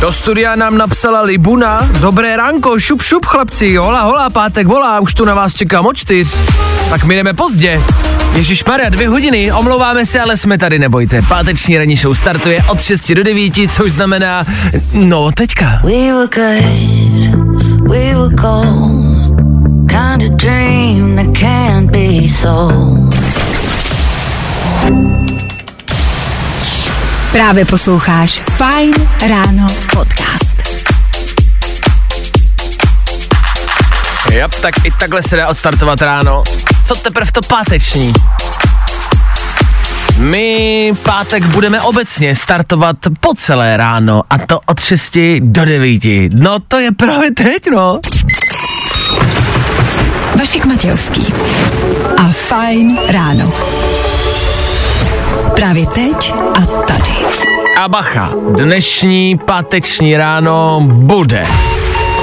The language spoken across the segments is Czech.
Do studia nám napsala Libuna. Dobré ránko, šup šup chlapci, hola hola, pátek volá, už tu na vás čekám od čtyř. Tak my jdeme pozdě. Ježíš Maria, dvě hodiny, omlouváme se, ale jsme tady, nebojte. Páteční ranní show startuje od 6 do 9, což znamená, no teďka. We were good, we were gold. Kind of dream that can't be sold. Právě posloucháš Fajn ráno podcast. Jap, tak i takhle se dá odstartovat ráno. Co teprve to páteční? My pátek budeme obecně startovat po celé ráno a to od 6 do 9. No to je právě teď, no. Vašek Matějovský a Fajn ráno. Právě teď a tady. A bacha, dnešní páteční ráno bude.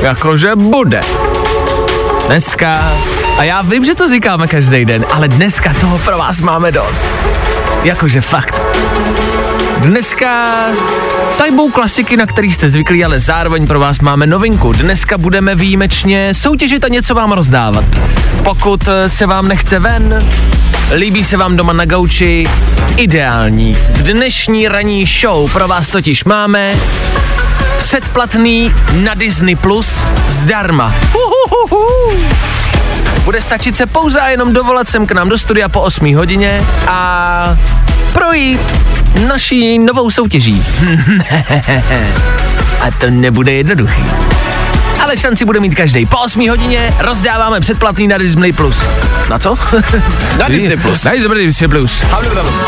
Jakože bude. Dneska, a já vím, že to říkáme každý den, ale dneska toho pro vás máme dost. Jakože fakt. Dneska tady budou klasiky, na který jste zvyklí, ale zároveň pro vás máme novinku. Dneska budeme výjimečně soutěžit a něco vám rozdávat. Pokud eh, se vám nechce ven, líbí se vám doma na gauči, ideální. V dnešní ranní show pro vás totiž máme předplatný na Disney Plus zdarma. Uhuhuhu. Bude stačit se pouze a jenom dovolat sem k nám do studia po 8 hodině a projít naší novou soutěží. a to nebude jednoduchý. Ale šanci bude mít každý. Po 8 hodině rozdáváme předplatný na Disney+. Plus. Na co? Na Disney Plus. Na Disney Plus.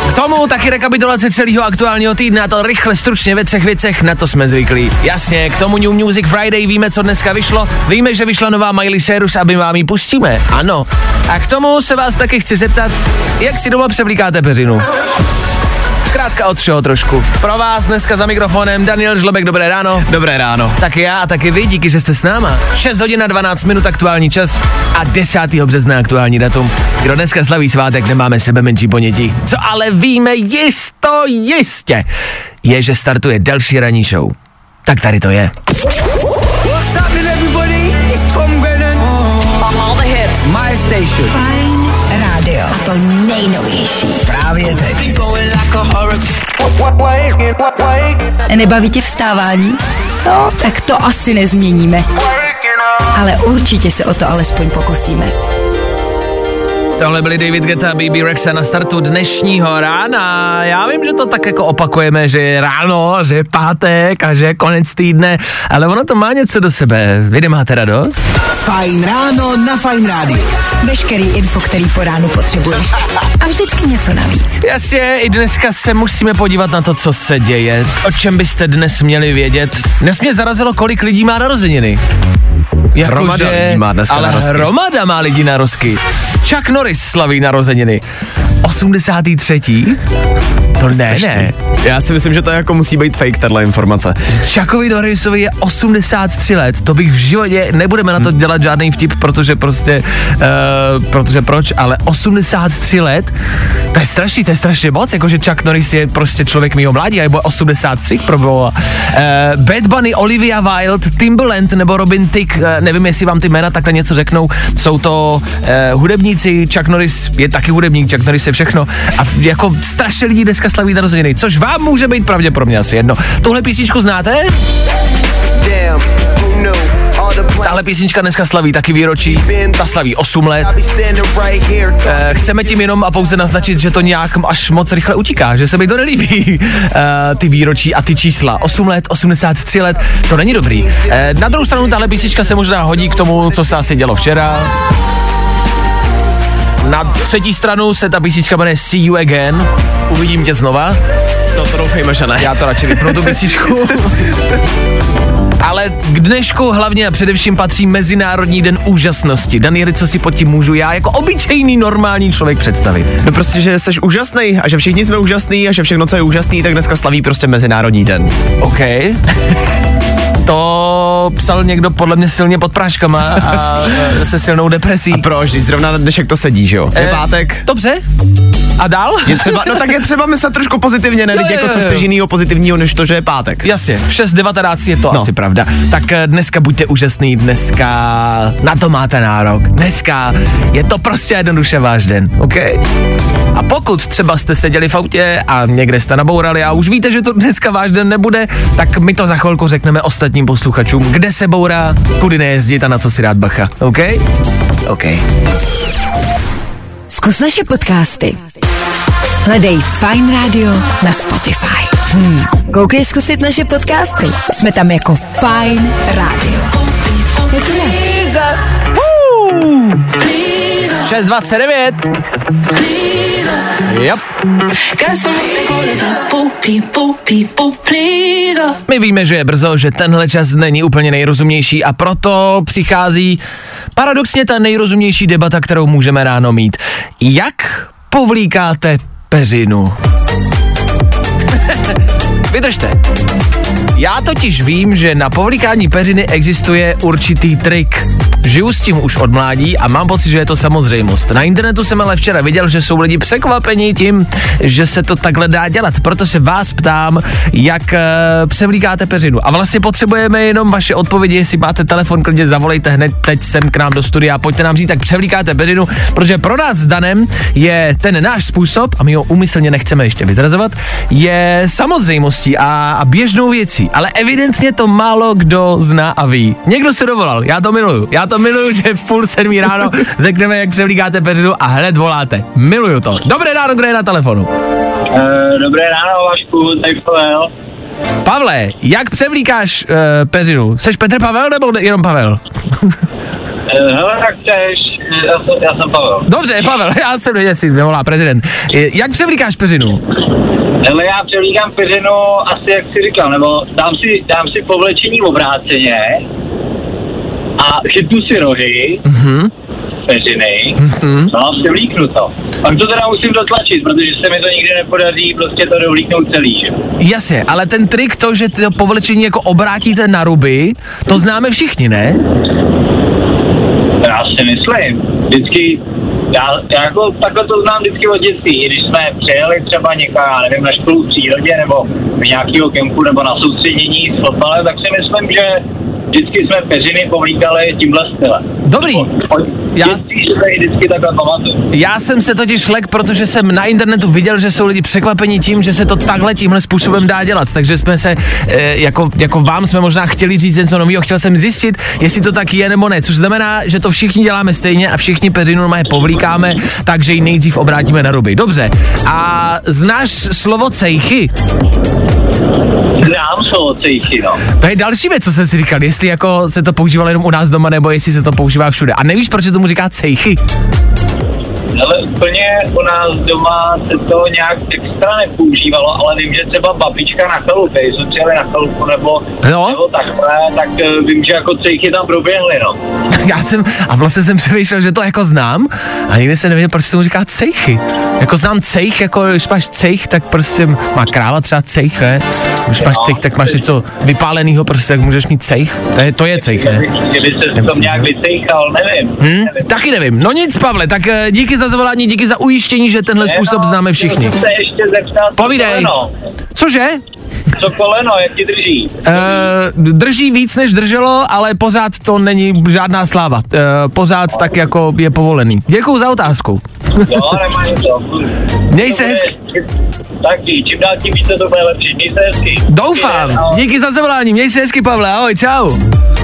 K tomu taky rekapitulace celého aktuálního týdne a to rychle, stručně ve třech věcech, na to jsme zvyklí. Jasně, k tomu New Music Friday víme, co dneska vyšlo. Víme, že vyšla nová Miley Cyrus, aby vám ji pustíme. Ano. A k tomu se vás taky chci zeptat, jak si doma převlíkáte peřinu. Zkrátka od všeho trošku. Pro vás dneska za mikrofonem Daniel Žlobek, dobré ráno. Dobré ráno. Tak já a taky vy, díky, že jste s náma. 6 hodin a 12 minut aktuální čas a 10. března aktuální datum. Kdo dneska slaví svátek, nemáme sebe menší ponětí. Co ale víme jisto jistě, je, že startuje další ranní show. Tak tady to je. What's happening everybody? It's Tom Grennan. All the hits. My station. Fajn rádio. A to nejnovější. Právě teď. Nebaví tě vstávání? No, tak to asi nezměníme. Ale určitě se o to alespoň pokusíme. Tohle byli David Geta a BB Rexa na startu dnešního rána. Já vím, že to tak jako opakujeme, že je ráno, že je pátek a že je konec týdne, ale ono to má něco do sebe. Vy nemáte radost? Fajn ráno na Fajn rádiu. Veškerý info, který po ránu potřebuješ. A vždycky něco navíc. Jasně, i dneska se musíme podívat na to, co se děje. O čem byste dnes měli vědět? Dnes mě zarazilo, kolik lidí má narozeniny. Jako Hromada že- lidí má dneska ale narozky. hromada má lidí narozky. Chuck Norris slaví narozeniny. 83. To ne, ne. Já si myslím, že to jako musí být fake, tahle informace. Chuckovi Norrisovi je 83 let, to bych v životě, nebudeme na to dělat žádný vtip, protože prostě, uh, protože proč, ale 83 let, to je strašný, to je strašně moc, jakože Chuck Norris je prostě člověk mýho mládí, a je 83 pro boha. Uh, Bad Bunny, Olivia Wilde, Timbaland nebo Robin Thicke, uh, nevím, jestli vám ty jména takhle něco řeknou, jsou to uh, hudebníci, Chuck Norris je taky hudebník, Chuck Norris je všechno a jako strašně lidí dneska slaví narozeniny, což vám může být pravděpodobně asi jedno. Tuhle písničku znáte? Tahle písnička dneska slaví taky výročí, ta slaví 8 let. Eh, chceme tím jenom a pouze naznačit, že to nějak až moc rychle utíká, že se mi to nelíbí, eh, ty výročí a ty čísla. 8 let, 83 let, to není dobrý. Eh, na druhou stranu tahle písnička se možná hodí k tomu, co se asi dělo včera. Na třetí stranu se ta písnička jmenuje See You Again, uvidím tě znova. No to doufejme, že ne. Já to radši vypnu tu písničku. Ale k dnešku hlavně a především patří Mezinárodní den úžasnosti. Danieli, co si pod tím můžu já jako obyčejný normální člověk představit? No prostě, že jsi úžasný a že všichni jsme úžasný a že všechno, co je úžasný, tak dneska slaví prostě Mezinárodní den. OK. to psal někdo podle mě silně pod práškama a se silnou depresí. A proč? Zrovna na dnešek to sedí, že jo? Je Eh, pátek. Dobře. A dál? Je třeba, no tak je třeba myslet trošku pozitivně, ne? Jo, Teď jo, jako co jo, chceš jo. jinýho pozitivního, než to, že je pátek. Jasně, v 6.19 je to no. Asi pravda. Tak eh, dneska buďte úžasný, dneska na to máte nárok. Dneska je to prostě jednoduše váš den, OK? A pokud třeba jste seděli v autě a někde jste nabourali a už víte, že to dneska váš den nebude, tak my to za chvilku řekneme ostatním posluchačům, kde se bourá, kudy nejezdit a na co si dát bacha, OK? OK. Zkus naše podcasty. Hledej Fine Radio na Spotify. Hmm. Koukej zkusit naše podcasty. Jsme tam jako Fine Radio. To 6.29. Yep. My víme, že je brzo, že tenhle čas není úplně nejrozumější a proto přichází paradoxně ta nejrozumější debata, kterou můžeme ráno mít. Jak povlíkáte peřinu? Vydržte. Já totiž vím, že na povlíkání peřiny existuje určitý trik. Žiju s tím už od mládí a mám pocit, že je to samozřejmost. Na internetu jsem ale včera viděl, že jsou lidi překvapení tím, že se to takhle dá dělat. Proto se vás ptám, jak e, převlíkáte peřinu. A vlastně potřebujeme jenom vaše odpovědi, jestli máte telefon, klidně zavolejte hned teď sem k nám do studia a pojďte nám říct, jak převlíkáte peřinu, protože pro nás s Danem je ten náš způsob, a my ho umyslně nechceme ještě vyzrazovat, je samozřejmostí a, a běžnou věcí, ale evidentně to málo kdo zná a ví. Někdo se dovolal, já to miluju, já to miluju, že v půl sedmí ráno řekneme, jak převlíkáte peřinu a hned voláte. Miluju to. Dobré ráno, kdo je na telefonu? Uh, dobré ráno, Vašku, tady Pavel. Pavle, jak převlíkáš uh, peřinu? Seš Petr Pavel nebo ne- jenom Pavel? Uh, hele, jak chceš, já jsem, já jsem Pavel. Dobře, Pavel, já jsem věděl, jestli mě volá prezident. Eh, Jak převlíkáš peřinu? Hele, já převlíkám peřinu asi, jak si říkal, nebo dám si, dám si povlečení obráceně a chytnu si rohy Mhm. peřiny, Mhm. no a převlíknu to. Pak to teda musím dotlačit, protože se mi to nikdy nepodaří prostě to dovlíknout celý, že? Jasně, ale ten trik to, že to povlečení jako obrátíte na ruby, to známe všichni, ne? Já si myslím. Vždycky, já, já jako takhle to znám vždycky od dětství. Když jsme přijeli třeba někam, já nevím, na školu v přírodě nebo v nějakého kempu nebo na soustředění s fotbalem, tak si myslím, že vždycky jsme peřiny povlíkali tímhle stylem. Dobrý. Já- vždycky takhle pamatuju. Já jsem se totiž lek, protože jsem na internetu viděl, že jsou lidi překvapení tím, že se to takhle tímhle způsobem dá dělat. Takže jsme se, e, jako, jako vám jsme možná chtěli říct něco nového, chtěl jsem zjistit, jestli to tak je nebo ne. Což znamená, že to všichni děláme stejně a všichni peřinu normálně povlíkáme, takže ji nejdřív obrátíme na ruby. Dobře. A znáš slovo cejchy? Znám slovo cejchy, no. To je další věc, co jsem si říkal, jestli jako se to používalo jenom u nás doma, nebo jestli se to používá všude. A nevíš, proč se tomu říká cejchy? Ale úplně u nás doma se to nějak extra nepoužívalo, ale vím, že třeba babička na chalupě, jsme přijeli na chalupu nebo, No. nebo takhle, tak eh, vím, že jako cejchy tam proběhly, no. Já jsem, a vlastně jsem přemýšlel, že to jako znám, a nikdy se nevěděl, proč se tomu říká cejchy. Jako znám cejch, jako když máš cejch, tak prostě má kráva třeba cejch, ne? Když máš cejch, tak máš něco vypálenýho, prostě tak můžeš mít cejch. To je, to je cejch, ne? Kdyby se to nějak vycejchal, nevím. Hm? nevím. Taky nevím. No nic, Pavle, tak eh, díky za zavolání, díky za ujištění, že tenhle způsob známe všichni. se ještě zeptat, Povídej. Cože? co koleno, jak ti drží? Uh, drží víc, než drželo, ale pořád to není žádná sláva. Uh, pořád tak jako je povolený. Děkuju za otázku. Jo, nemá to. Měj se hezky. Taky, čím dál tím více to bude lepší. Měj se hezky. Doufám. Díky za zavolání. Měj se hezky, Pavle. Ahoj, čau.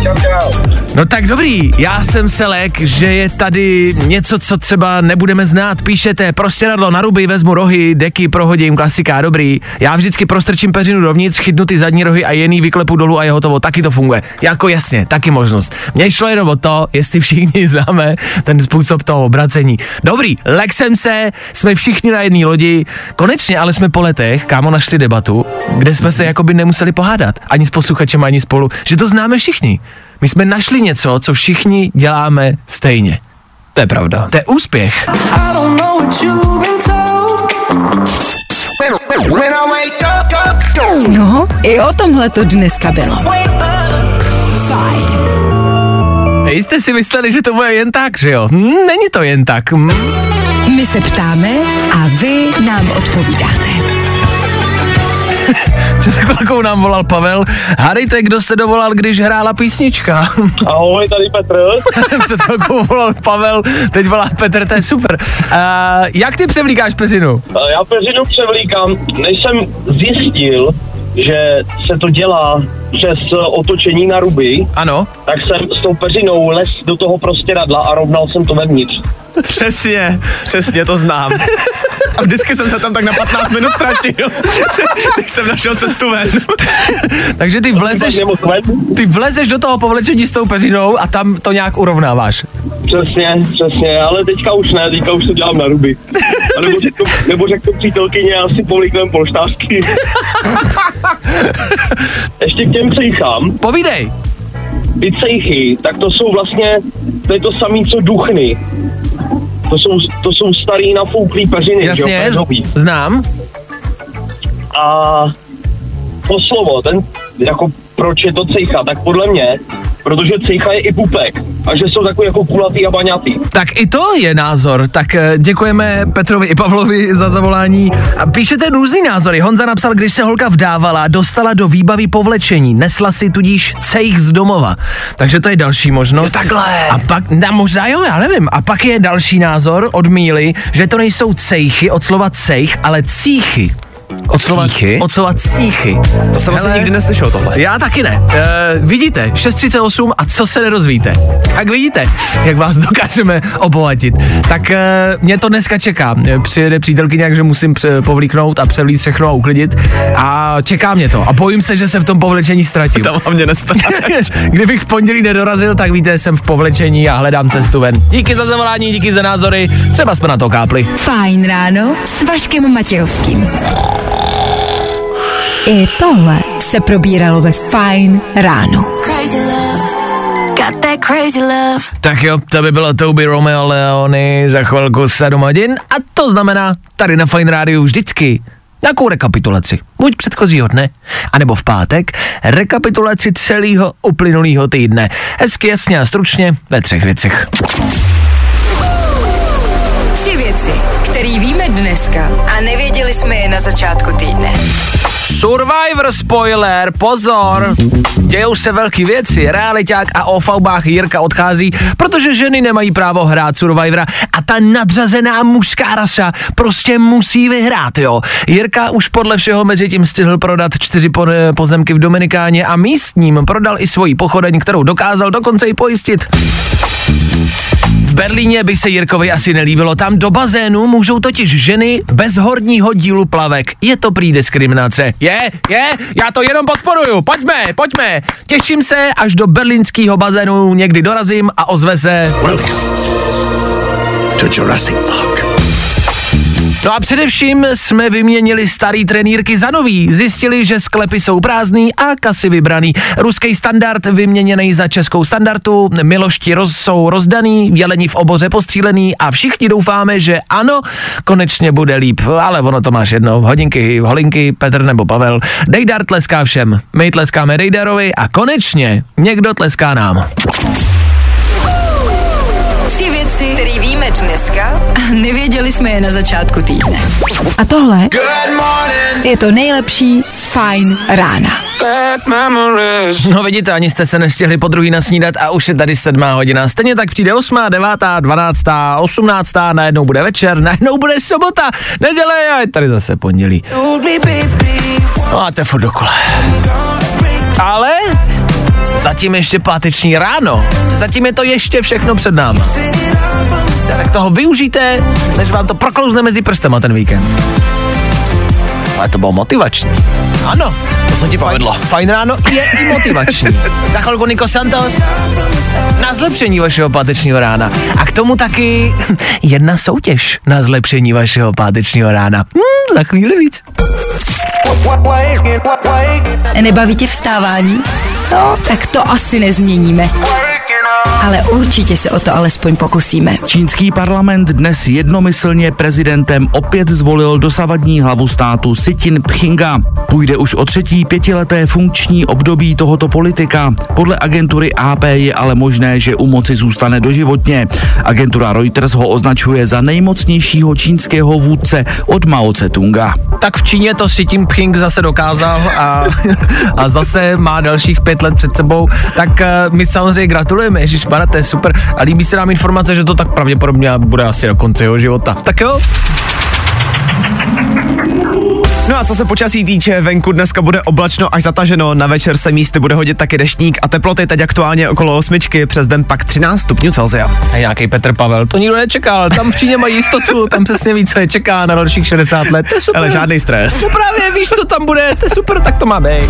Čau, čau. No tak dobrý, já jsem se lek, že je tady něco, co třeba nebudeme znát. Píšete, prostě radlo na ruby, vezmu rohy, deky prohodím, klasika, dobrý. Já vždycky prostrčím peřinu dovnitř, chytnu ty zadní rohy a jený vyklepu dolů a je hotovo. Taky to funguje. Jako jasně, taky možnost. Mně šlo jenom o to, jestli všichni známe ten způsob toho obracení. Dobrý, lek jsem se, jsme všichni na jedné lodi. Konečně, ale jsme po letech, kámo, našli debatu, kde jsme se jakoby nemuseli pohádat. Ani s posluchačem, ani spolu. Že to známe všichni. My jsme našli něco, co všichni děláme stejně. To je pravda. To je úspěch. No, i o tomhle to dneska bylo. Fajn. Jste si mysleli, že to bude jen tak, že jo? Hm, není to jen tak. My se ptáme a vy nám odpovídáte. Před chvilkou nám volal Pavel. Hádejte, kdo se dovolal, když hrála písnička. Ahoj, tady Petr. Před chvilkou volal Pavel, teď volá Petr, to je super. Uh, jak ty převlíkáš peřinu? Já peřinu převlíkám, než jsem zjistil, že se to dělá přes otočení na ruby, Ano. tak jsem s tou peřinou les do toho prostěradla a rovnal jsem to vevnitř. Přesně, přesně to znám. A vždycky jsem se tam tak na 15 minut ztratil, když jsem našel cestu ven. Takže ty vlezeš, ty vlezeš do toho povlečení s tou peřinou a tam to nějak urovnáváš. Přesně, přesně, ale teďka už ne, teďka už to dělám na ruby. A nebo řekl, nebo řekl to přítelkyně, já si polštářky. Ještě k těm cejchám. Povídej. Ty cejchy, tak to jsou vlastně, to je to samé, co duchny. To jsou, to jsou starý nafouklý peřiny, jo, Jasně, z- znám. A to slovo, ten, jako proč je to cejcha, tak podle mě, protože cejcha je i pupek. A že jsou takový jako kulatý a baňatý. Tak i to je názor. Tak eh, děkujeme Petrovi i Pavlovi za zavolání. A píšete různý názory. Honza napsal, když se holka vdávala, dostala do výbavy povlečení, nesla si tudíž cejch z domova. Takže to je další možnost. takhle. A pak, na, možná jo, já nevím. A pak je další názor od Míly, že to nejsou cejchy od slova cejch, ale cíchy. Od slova, Cíchy? od slova cíchy. To jsem asi nikdy neslyšel tohle. Já taky ne. E, vidíte, 6.38 a co se nedozvíte? Tak vidíte, jak vás dokážeme obohatit. Tak e, mě to dneska čeká. Přijede přítelkyně, takže musím pře- povlíknout a převlít všechno a uklidit. A čeká mě to. A bojím se, že se v tom povlečení ztratím. Tam hlavně nestane. Kdybych v pondělí nedorazil, tak víte, jsem v povlečení a hledám cestu ven. Díky za zavolání, díky za názory. Třeba jsme na to kápli. Fajn ráno s Vaškem Matějovským. I tohle se probíralo ve Fajn ráno. Crazy love. Got that crazy love. Tak jo, to by bylo Toby Romeo Leony za chvilku 7 hodin a to znamená tady na Fine Radio vždycky nějakou rekapitulaci. Buď předchozího dne, anebo v pátek, rekapitulaci celého uplynulého týdne. Hezky, jasně a stručně ve třech věcech. Věci, které víme dneska a nevěděli jsme je na začátku týdne. Survivor spoiler, pozor! Dějou se velké věci, realiták a o faubách Jirka odchází, protože ženy nemají právo hrát Survivora a ta nadřazená mužská rasa prostě musí vyhrát, jo. Jirka už podle všeho mezi tím stihl prodat čtyři po- pozemky v Dominikáně a místním prodal i svoji pochodeň, kterou dokázal dokonce i pojistit. V Berlíně by se Jirkovi asi nelíbilo, tam do bazénu můžou totiž ženy bez horního dílu plavek. Je to prý diskriminace. Je, je, já to jenom podporuju, pojďme, pojďme. Těším se, až do berlínského bazénu někdy dorazím a ozve se. To Jurassic Park. No a především jsme vyměnili starý trenýrky za nový. Zjistili, že sklepy jsou prázdný a kasy vybraný. Ruský standard vyměněný za českou standardu, milošti roz, jsou rozdaný, jelení v oboře postřílený a všichni doufáme, že ano, konečně bude líp. Ale ono to máš jedno, hodinky, holinky, Petr nebo Pavel. Dejdar tleská všem, my tleskáme Dejdarovi a konečně někdo tleská nám. Tři věci, které víme dneska a nevěděli jsme je na začátku týdne. A tohle je to nejlepší z Fajn rána. No vidíte, ani jste se nestihli po druhý nasnídat a už je tady sedmá hodina. Stejně tak přijde osmá, devátá, dvanáctá, osmnáctá, najednou bude večer, najednou bude sobota, neděle a je tady zase pondělí. No a to je furt dokola. Ale Zatím ještě páteční ráno. Zatím je to ještě všechno před náma. Tak toho využijte, než vám to proklouzne mezi prstama ten víkend. Ale to bylo motivační. Ano, se ti povedlo. Fajn, fajn ráno je i motivační. Za chvilku Niko Santos na zlepšení vašeho pátečního rána. A k tomu taky jedna soutěž na zlepšení vašeho pátečního rána. Hmm, za chvíli víc. Nebaví tě vstávání? No, tak to asi nezměníme. Ale určitě se o to alespoň pokusíme. Čínský parlament dnes jednomyslně prezidentem opět zvolil dosavadní hlavu státu Si Jinpinga. Půjde už o třetí pětileté funkční období tohoto politika. Podle agentury AP je ale možné, že u moci zůstane doživotně. Agentura Reuters ho označuje za nejmocnějšího čínského vůdce od Mao Tse-tunga. Tak v Číně to Xi Jinping zase dokázal a, a zase má dalších pět let před sebou. Tak uh, my samozřejmě gratulujeme, Ježíš to je super. A líbí se nám informace, že to tak pravděpodobně bude asi do konce jeho života. Tak jo, No a co se počasí týče, venku dneska bude oblačno až zataženo, na večer se místy bude hodit taky deštník a teploty teď aktuálně okolo osmičky, přes den pak 13 stupňů Celsia. A nějaký Petr Pavel, to nikdo nečekal, tam v Číně mají jistotu, tam přesně ví, co je čeká na dalších 60 let, to je super. Ale žádný stres. No právě víš, co tam bude, to je super, tak to má být.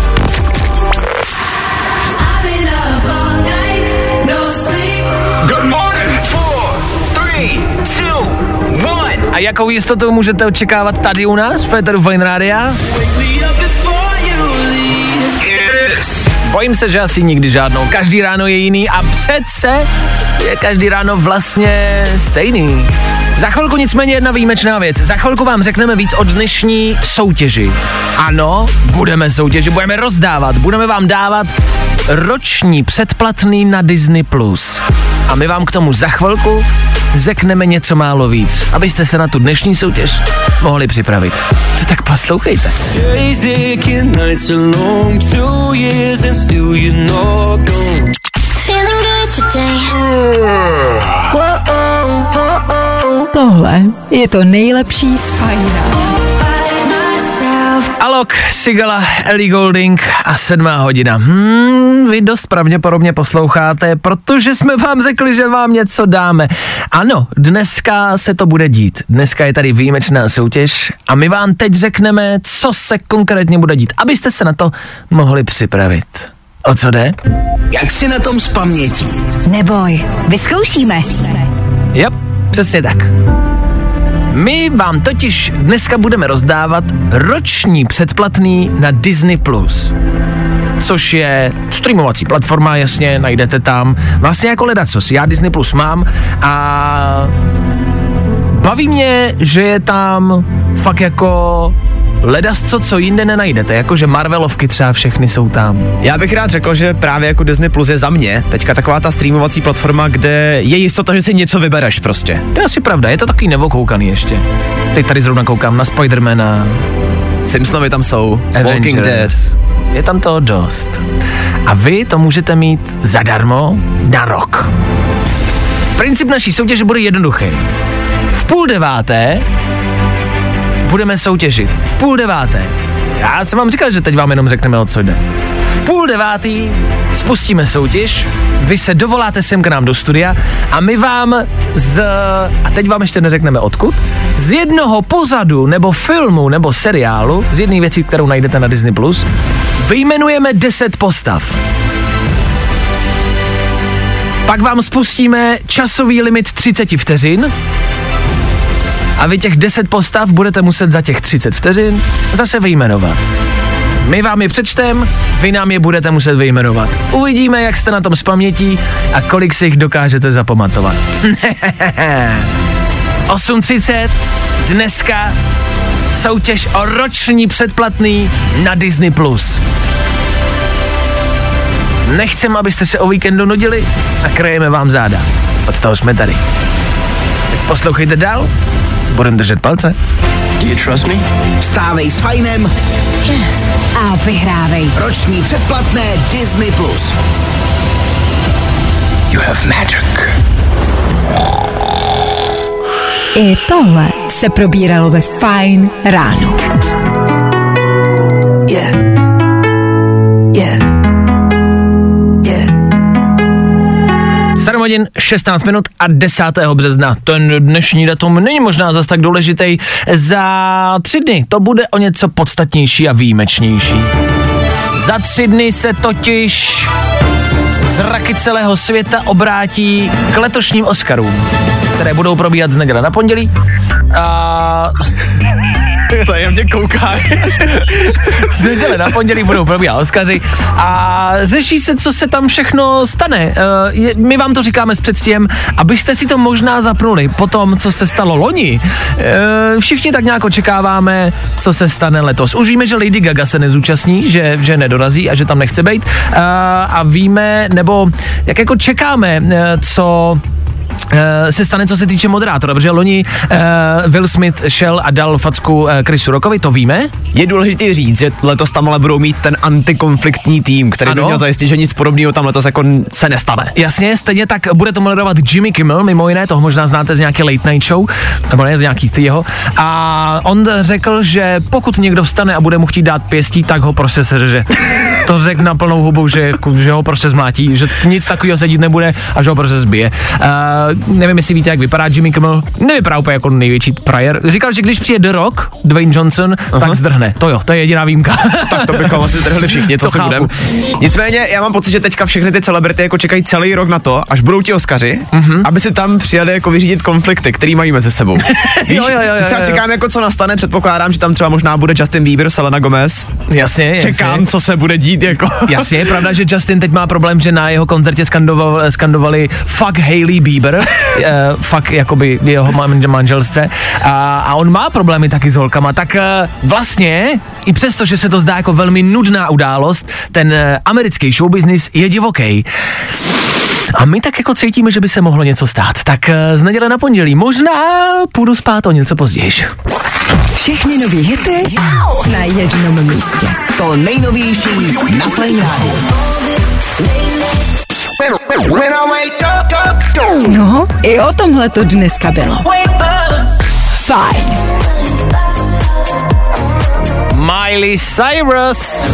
Good morning. Four, three, two, one. A jakou jistotu můžete očekávat tady u nás v Féteru Fine Rádia? Bojím se, že asi nikdy žádnou. Každý ráno je jiný a přece je každý ráno vlastně stejný. Za chvilku nicméně jedna výjimečná věc. Za chvilku vám řekneme víc o dnešní soutěži. Ano, budeme soutěžit, budeme rozdávat, budeme vám dávat roční předplatný na Disney+. Plus. A my vám k tomu za chvilku řekneme něco málo víc, abyste se na tu dnešní soutěž mohli připravit. To tak poslouchejte. Days still you're not gone. Feeling good today. Tohle je to nejlepší z fajna. Alok, Sigala, Ellie Golding a sedmá hodina. Hmm, vy dost pravděpodobně posloucháte, protože jsme vám řekli, že vám něco dáme. Ano, dneska se to bude dít. Dneska je tady výjimečná soutěž a my vám teď řekneme, co se konkrétně bude dít, abyste se na to mohli připravit. O co jde? Jak si na tom s pamětí? Neboj, vyzkoušíme. Jo, přesně tak. My vám totiž dneska budeme rozdávat roční předplatný na Disney+. Plus, což je streamovací platforma, jasně, najdete tam. Vlastně jako ledacos, já Disney Plus mám a baví mě, že je tam fakt jako ledas co, co jinde nenajdete, jakože Marvelovky třeba všechny jsou tam. Já bych rád řekl, že právě jako Disney Plus je za mě teďka taková ta streamovací platforma, kde je jistota, že si něco vybereš prostě. To je asi pravda, je to takový nevokoukaný ještě. Teď tady zrovna koukám na Spidermana, Simpsonovi tam jsou, Walking Dead. Avengers. Je tam toho dost. A vy to můžete mít zadarmo na rok. Princip naší soutěže bude jednoduchý. V půl deváté budeme soutěžit. V půl deváté. Já jsem vám říkal, že teď vám jenom řekneme, o co jde. V půl devátý spustíme soutěž, vy se dovoláte sem k nám do studia a my vám z, a teď vám ještě neřekneme odkud, z jednoho pozadu nebo filmu nebo seriálu, z jedné věci, kterou najdete na Disney+, Plus, vyjmenujeme 10 postav. Pak vám spustíme časový limit 30 vteřin a vy těch 10 postav budete muset za těch 30 vteřin zase vyjmenovat. My vám je přečtem, vy nám je budete muset vyjmenovat. Uvidíme, jak jste na tom s pamětí a kolik si jich dokážete zapamatovat. 8.30, dneska soutěž o roční předplatný na Disney+. Plus. Nechcem, abyste se o víkendu nudili a krejeme vám záda. Od toho jsme tady. Tak poslouchejte dál, budeme držet palce. Do you trust me? Vstávej s fajnem. A vyhrávej. Roční předplatné Disney+. Plus. You have magic. I tohle se probíralo ve Fine ráno. Yeah. Hodin 16 minut a 10. března. Ten dnešní datum není možná zas tak důležitý. Za tři dny to bude o něco podstatnější a výjimečnější. Za tři dny se totiž zraky celého světa obrátí k letošním Oscarům, které budou probíhat z neděle na pondělí. A Tě kouká. z na pondělí budou probíhat Oscaři a řeší se, co se tam všechno stane. Eh, My vám to říkáme s předstihem, abyste si to možná zapnuli po tom, co se stalo loni. Eh, Všichni tak nějak očekáváme, co se stane letos. Už víme, že Lady Gaga se nezúčastní, že, že nedorazí a že tam nechce být. Eh, A víme, nebo jak jako čekáme, co se stane, co se týče moderátora, protože loni uh, Will Smith šel a dal facku uh, Chrisu Rockovi, to víme? Je důležité říct, že letos tam ale budou mít ten antikonfliktní tým, který by Ano. měl zajistit, že nic podobného tam letos jako se nestane. Jasně, stejně tak bude to moderovat Jimmy Kimmel, mimo jiné, toho možná znáte z nějaké late night show, nebo ne, z nějaký ty jeho. A on řekl, že pokud někdo vstane a bude mu chtít dát pěstí, tak ho prostě seřeže. To řekl na plnou hubu, že, že ho prostě zmlátí, že nic takového se dít nebude a že ho prostě zbije. Uh, nevím, jestli víte, jak vypadá Jimmy Kimmel. Nevypadá úplně jako největší prajer. Říkal, že když přijde The Rock, Dwayne Johnson, tak zdrhne. To jo, to je jediná výjimka. Tak to bychom asi trhli všichni, co To se budeme. Nicméně, já mám pocit, že teďka všechny ty celebrity jako čekají celý rok na to, až budou ti Oscaři, Mhm. aby si tam přijeli jako vyřídit konflikty, který mají mezi sebou. Víš, Jo, jo, jo, že třeba jo, jo. čekám jako co nastane, předpokládám, že tam třeba možná bude Justin Bieber, Selena Gomez. Jasně, jasně. Čekám, co se bude dít jako. Jasně, je pravda, že Justin teď má problém, že na jeho koncertě skandoval, skandovali fuck Hailey Bieber, uh, fuck jakoby jeho man- manželství a, a on má problémy taky s holkama, tak uh, vlastně i přesto, že se to zdá jako velmi nudná událost, ten uh, americký showbiznis je divoký. A my tak jako cítíme, že by se mohlo něco stát. Tak z neděle na pondělí možná půjdu spát o něco později. Všechny nový hity na jednom místě. To nejnovější na Fajn No, i o tomhle to dneska bylo. Fajn. Miley Cyrus.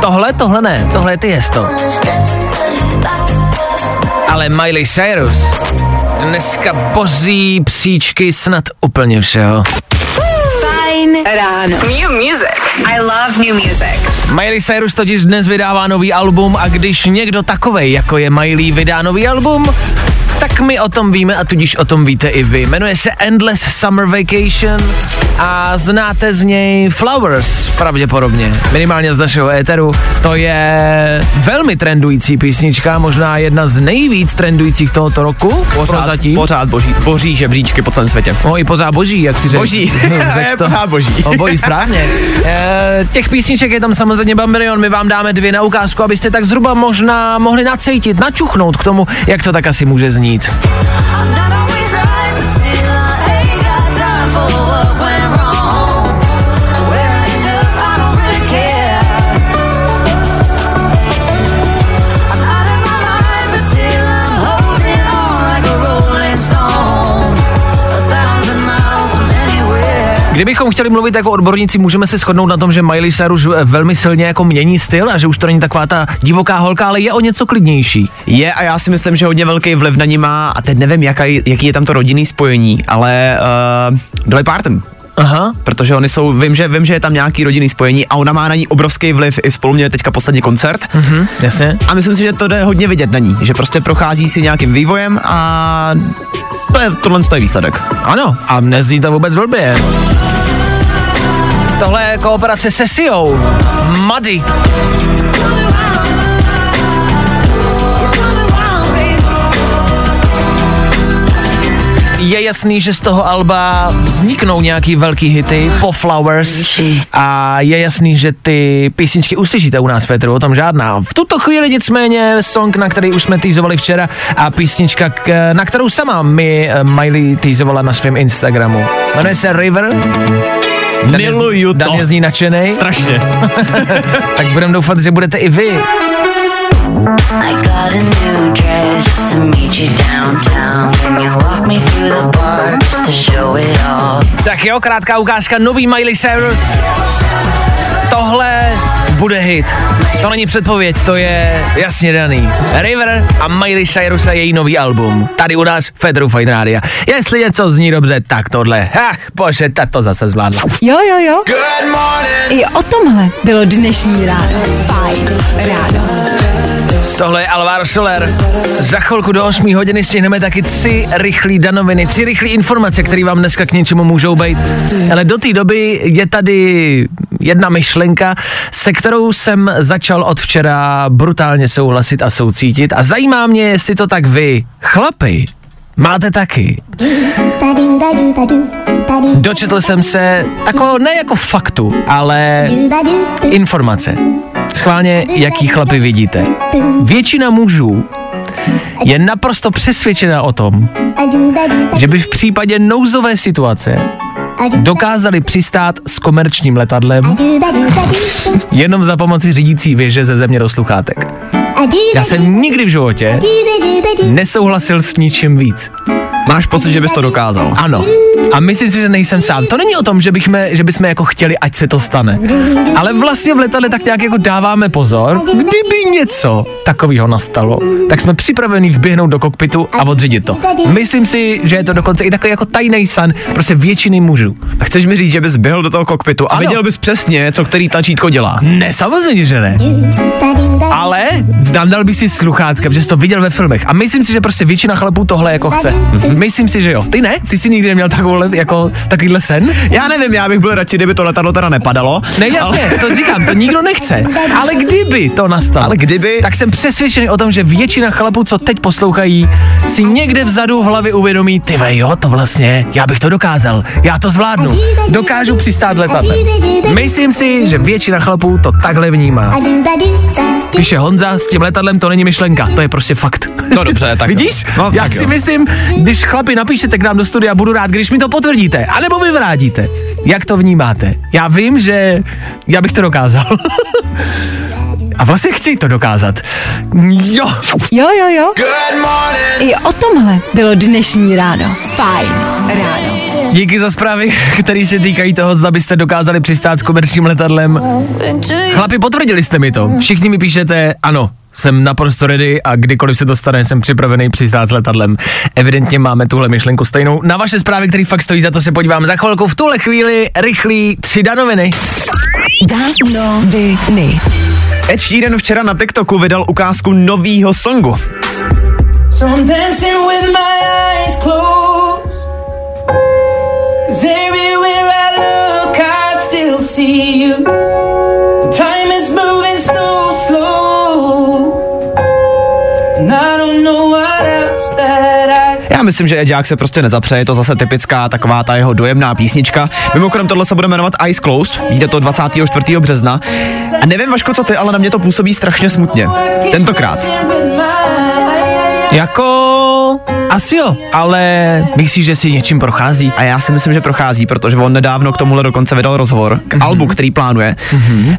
Tohle, tohle ne, tohle je ty jesto. Ale Miley Cyrus dneska boří psíčky snad úplně všeho. Fajn ráno. New music. I love new music. Miley Cyrus totiž dnes vydává nový album a když někdo takovej, jako je Miley, vydá nový album, tak my o tom víme a tudíž o tom víte i vy. Jmenuje se Endless Summer Vacation a znáte z něj Flowers pravděpodobně, minimálně z našeho éteru. To je velmi trendující písnička, možná jedna z nejvíc trendujících tohoto roku. Pořád, prozatím. pořád boží, boří žebříčky po celém světě. No i pořád boží, jak si řekl. Boží. Řekl Je to. pořád boží. Obojí správně. E, těch písniček je tam samozřejmě bambilion, my vám dáme dvě na ukázku, abyste tak zhruba možná mohli nacejtit, načuchnout k tomu, jak to tak asi může znít. I'm Kdybychom chtěli mluvit jako odborníci, můžeme se shodnout na tom, že Miley Cyrus velmi silně jako mění styl a že už to není taková ta divoká holka, ale je o něco klidnější. Je a já si myslím, že hodně velký vliv na ní má, a teď nevím, jaký, jaký je tam to rodinný spojení, ale uh, Dolly Parton. Aha. Protože oni jsou, vím že, vím, že je tam nějaký rodinný spojení a ona má na ní obrovský vliv, i spolu měli teďka poslední koncert. Mhm, jasně. A myslím si, že to jde hodně vidět na ní, že prostě prochází si nějakým vývojem a to je, tohle je výsledek. Ano, a nezní to vůbec blbě. Tohle je kooperace se Siou. Muddy. Je jasný, že z toho alba vzniknou nějaký velký hity po Flowers a je jasný, že ty písničky uslyšíte u nás v Féteru, o tom žádná. V tuto chvíli nicméně song, na který už jsme týzovali včera a písnička, na kterou sama mi eh, Miley týzovala na svém Instagramu. Jmenuje se River. Dan je z- Miluju to. Dan je z ní nadšenej. Strašně. tak budem doufat, že budete i vy. I got a new dress just to meet you downtown. Can you walk me through the park just to show it all? Tak jo, krátká ukázka nový Miley Cyrus. Tohle bude hit. To není předpověď, to je jasně daný. River a Miley Cyrus a její nový album. Tady u nás Fedru Fine Radio. Jestli něco zní dobře, tak tohle. Ach, bože, tak to zase zvládla. Jo, jo, jo. Good morning. I o tomhle bylo dnešní ráno. Fajn ráno. Tohle je Alvaro Soler. Za chvilku do 8 hodiny stihneme taky tři rychlé danoviny, tři rychlé informace, které vám dneska k něčemu můžou být. Ale do té doby je tady jedna myšlenka, se kterou jsem začal od včera brutálně souhlasit a soucítit. A zajímá mě, jestli to tak vy, chlapi, máte taky. Dočetl jsem se takového ne jako faktu, ale informace. Schválně, jaký chlapy vidíte. Většina mužů je naprosto přesvědčena o tom, že by v případě nouzové situace dokázali přistát s komerčním letadlem jenom za pomoci řídící věže ze země do sluchátek. Já jsem nikdy v životě nesouhlasil s ničím víc. Máš pocit, že bys to dokázal? Ano. A myslím si, že nejsem sám. To není o tom, že, bychom, že bychom jako chtěli, ať se to stane. Ale vlastně v letadle tak nějak jako dáváme pozor, kdyby něco takového nastalo, tak jsme připraveni vběhnout do kokpitu a odřídit to. Myslím si, že je to dokonce i takový jako tajný san prostě většiny mužů. A chceš mi říct, že bys běhl do toho kokpitu a Ano. viděl bys přesně, co který tlačítko dělá? Ne, samozřejmě, že ne. Ale dal bych si sluchátka, protože jsi to viděl ve filmech. A myslím si, že prostě většina chlapů tohle jako chce. Myslím si, že jo. Ty ne? Ty jsi nikdy neměl takovouhle, jako, takovýhle sen? Já nevím, já bych byl radši, kdyby to letadlo teda nepadalo. Ne, jasně, to říkám, to nikdo nechce. Ale kdyby to nastalo, Ale kdyby- tak jsem přesvědčený o tom, že většina chlapů, co teď poslouchají, si někde vzadu v hlavě uvědomí, ty ve, jo, to vlastně, já bych to dokázal, já to zvládnu, dokážu přistát letadle. Myslím si, že většina chlapů to takhle vnímá. Píše Honza, s tím letadlem to není myšlenka, to je prostě fakt. No dobře, tak Vidíš? No, Já tak si jo. myslím, když chlapi napíšete k nám do studia, budu rád, když mi to potvrdíte, anebo vyvrádíte. Jak to vnímáte? Já vím, že já bych to dokázal. A vlastně chci to dokázat. Jo. Jo, jo, jo. I o tomhle bylo dnešní ráno. Fajn ráno. Díky za zprávy, které se týkají toho, zda byste dokázali přistát s komerčním letadlem. Chlapi, potvrdili jste mi to. Všichni mi píšete, ano, jsem naprosto ready a kdykoliv se to stane, jsem připravený přistát s letadlem. Evidentně máme tuhle myšlenku stejnou. Na vaše zprávy, který fakt stojí za to, se podívám za chvilku. V tuhle chvíli rychlý tři danoviny. Danoviny. Ed Sheeran včera na TikToku vydal ukázku novýho songu. So I'm dancing with my eyes closed. everywhere I look, I still see you. Myslím, že Eďák se prostě nezapře, je to zase typická taková ta jeho dojemná písnička. Mimochodem tohle se bude jmenovat Eyes Closed, vyjde to 24. března. A nevím, Vaško, co ty, ale na mě to působí strašně smutně. Tentokrát. Jako... Asi jo, ale myslíš, že si něčím prochází? A já si myslím, že prochází, protože on nedávno k tomuhle dokonce vydal rozhovor k Mhm. albu, který plánuje.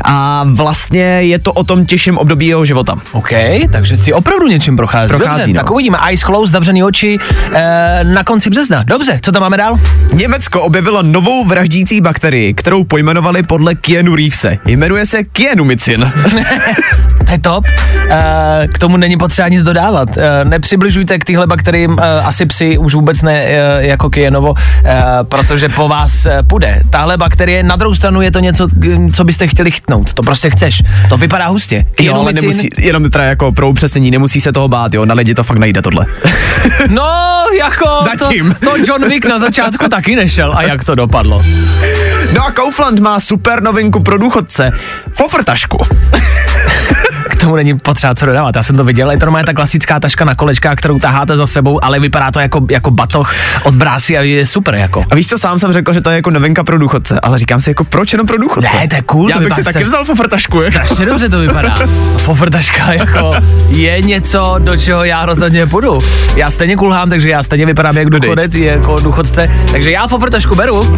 A vlastně je to o tom těžším období jeho života. OK, takže si opravdu něčím prochází. Prochází, Dobře, no. tak uvidíme. Eyes closed, zavřený oči e, na konci března. Dobře, co tam máme dál? Německo objevilo novou vraždící bakterii, kterou pojmenovali podle Keanu Reevese. Jmenuje se Kienomycin. To je top. E, k tomu není potřeba nic dodávat. E, nepřibližujte k tyhle bakteriím e, asi psi už vůbec ne jako Kienovo, e, protože po vás půjde. Tahle bakterie, na druhou stranu je to něco, k- co byste chtěli chytnout. To prostě chceš. To vypadá hustě. Jo, ale nemusí, jenom teda jako pro upřesnění, nemusí se toho bát, jo, na lidi to fakt najde tohle. No, jako... Zatím. To, to John Wick na začátku taky nešel. A jak to dopadlo? No a Kaufland má super novinku pro důchodce. Fofrtašku. Tomu není potřeba co dodávat. Já jsem to viděl, je to normálně ta klasická taška na kolečkách, kterou taháte za sebou, ale vypadá to jako, jako batoh od brásy a je super jako. A víš co, sám jsem řekl, že to je jako novinka pro důchodce, ale říkám si jako proč jenom pro důchodce? Ne, to je cool, Já bych si taky vzal fofrtašku. jako. Strašně dobře to vypadá. Fofrtaška jako je něco, do čeho já rozhodně půjdu. Já stejně kulhám, takže já stejně vypadám jak důchodec, jako důchodce, takže já fofrtašku beru.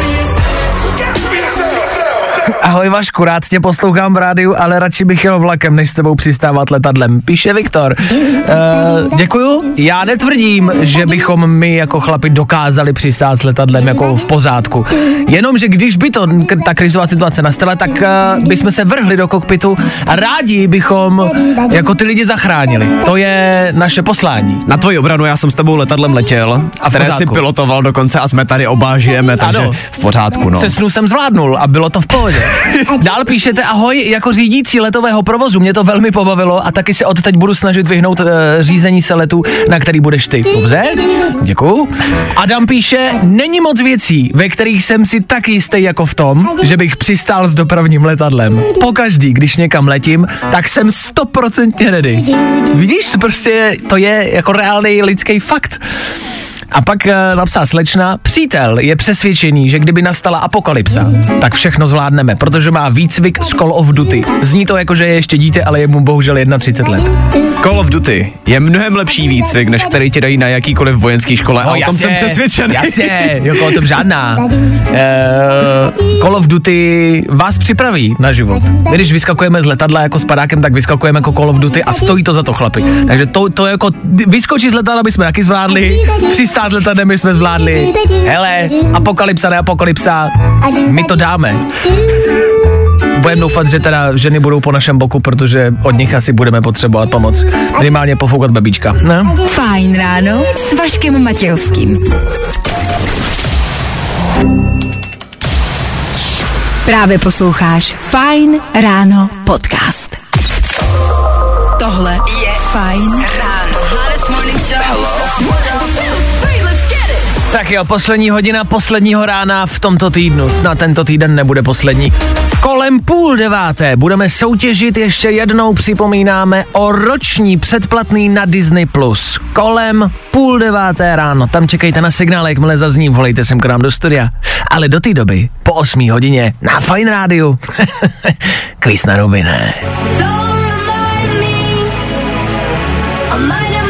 Ahoj Vašku, rád tě poslouchám v rádiu, ale radši bych jel vlakem, než s tebou přistávat letadlem. Píše Viktor. Uh, děkuju. Já netvrdím, že bychom my jako chlapi dokázali přistát s letadlem jako v pořádku. Jenomže když by to, ta krizová situace nastala, tak uh, bychom se vrhli do kokpitu a rádi bychom jako ty lidi zachránili. To je naše poslání. Na tvoji obranu já jsem s tebou letadlem letěl, A které si pilotoval dokonce a jsme tady oba žijeme, takže Ano. v pořádku, no. Se snu jsem zvládnul a bylo to v pohodě. Dál píšete, ahoj, jako řídící letového provozu, mě to velmi pobavilo a taky se od teď budu snažit vyhnout uh, řízení se letu, na který budeš ty. Dobře? Děkuju. Adam píše, není moc věcí, ve kterých jsem si tak jistý jako v tom, že bych přistál s dopravním letadlem. Pokaždý, když někam letím, tak jsem stoprocentně ready. Vidíš, prostě, to je jako reálný lidský fakt. A pak e, napsala slečna, přítel je přesvědčený, že kdyby nastala apokalypsa, tak všechno zvládneme, protože má výcvik z Call of Duty. Zní to jako, že je ještě dítě, ale je mu bohužel 31 let. Call of Duty je mnohem lepší výcvik, než který ti dají na jakýkoliv vojenský škole. a o tom jsem přesvědčený. No, Jasně, jako o tom žádná. E, Call of Duty vás připraví na život. My, když vyskakujeme z letadla jako s padákem, tak vyskakujeme jako Call of Duty a stojí to za to chlapi. Takže to, to jako vyskočit z letadla bychom taky zvládli, přistát letadlem my jsme zvládli. Hele, apokalypsa, ne apokalypsa, my to dáme. Budeme doufat, že teda ženy budou po našem boku, protože od nich asi budeme potřebovat pomoc. Minimálně pofoukat babička. No? Fajn ráno s Vaškem Matějovským. Právě posloucháš Fajn ráno podcast. Tohle je Fajn ráno. Tak jo, poslední hodina posledního rána v tomto týdnu. Na tento týden nebude poslední. Kolem půl deváté budeme soutěžit, ještě jednou připomínáme o roční předplatný na Disney+. Plus. Kolem půl deváté ráno, tam čekejte na signál, jakmile zazní, volejte sem k nám do studia. Ale do té doby, po 8 hodině, na Fine Rádiu. Kvíz na ruby, ne? Feeling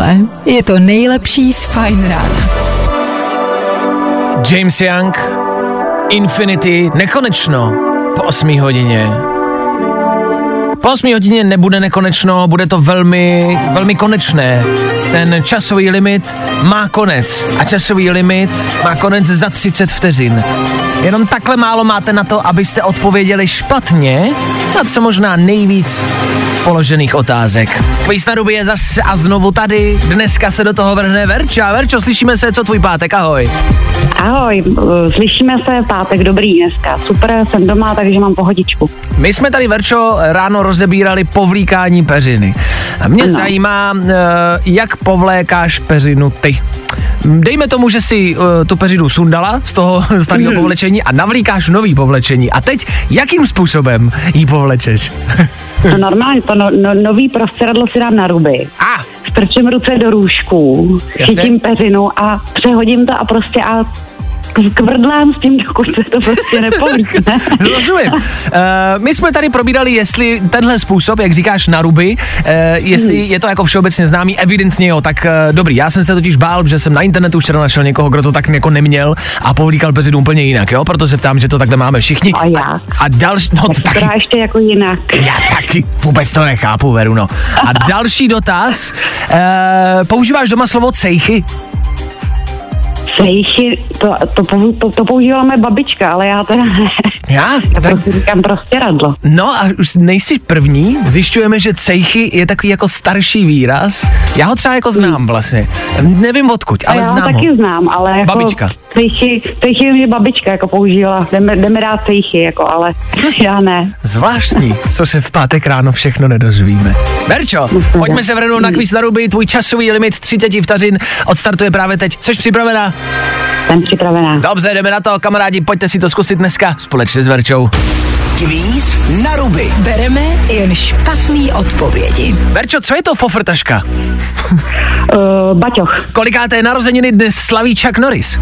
Tohle je to nejlepší z Fajn rána. James Young, Infinity, nekonečno, po 8 hodině. Po 8 hodině nebude nekonečno, bude to velmi, velmi konečné. Ten časový limit má konec a časový limit má konec za 30 vteřin. Jenom takhle málo máte na to, abyste odpověděli špatně na co možná nejvíc položených otázek. Kvíz na je zase a znovu tady. Dneska se do toho vrhne Verča. Verčo, slyšíme se, co tvůj pátek, ahoj. Ahoj, eh, slyšíme se, pátek dobrý dneska. Super, jsem doma, takže mám pohodičku. My jsme tady, Verčo, ráno rozebírali povlíkání peřiny. A mě Ano. zajímá, eh, jak povlékáš peřinu ty. Dejme tomu, že si uh, tu peřinu sundala z toho starého Mhm. povlečení a navlíkáš nový povlečení. A teď, jakým způsobem ji povlečeš? No normálně, to no, no, nový prostředadlo si dám na ruby. A, Strčím ruce do růžků, Jasně. chytím peřinu a přehodím to a prostě a kvrdlám s tím, dokud se to prostě nepovlíkne. Rozumím. Uh, my jsme tady probírali, jestli tenhle způsob, jak říkáš, na ruby, uh, jestli je to jako všeobecně známý, evidentně jo, tak uh, dobrý. Já jsem se totiž bál, že jsem na internetu včera našel někoho, kdo to tak jako neměl a povlíkal peřinu úplně jinak, jo, proto se ptám, že to takhle máme všichni. A jak? A další, no to taky, ještě jako jinak. já taky vůbec to nechápu, Veru, no. A další dotaz, uh, používáš doma slovo cejchy? Sejchy, to, to, to, to používala moje babička, ale já teda ne. Já? Já Tak, prostě říkám prostě radlo. No a už nejsi první, zjišťujeme, že cejchy je takový jako starší výraz. Já ho třeba jako znám vlastně. Nevím odkud, A ale já ho znám taky ho. znám, ale jako Babička. Sejchy, sejchy mě babička jako používala. Jdeme, jdeme dát sejchy, jako, ale já ne. Zvláštní, co se v pátek ráno všechno nedozvíme. Berčo, pojďme se vrhnout na kvíz na ruby, tvůj časový limit 30 vteřin odstartuje právě teď. Jsi připravená? Jsem připravená. Dobře, jdeme na to, kamarádi, pojďte si to zkusit dneska společně s Verčou. Kvíz na ruby. Bereme jen špatný odpovědi. Verčo, co je to fofrtaška? Uh, baťoch, Kolikáté narozeniny dnes slaví Chuck Norris?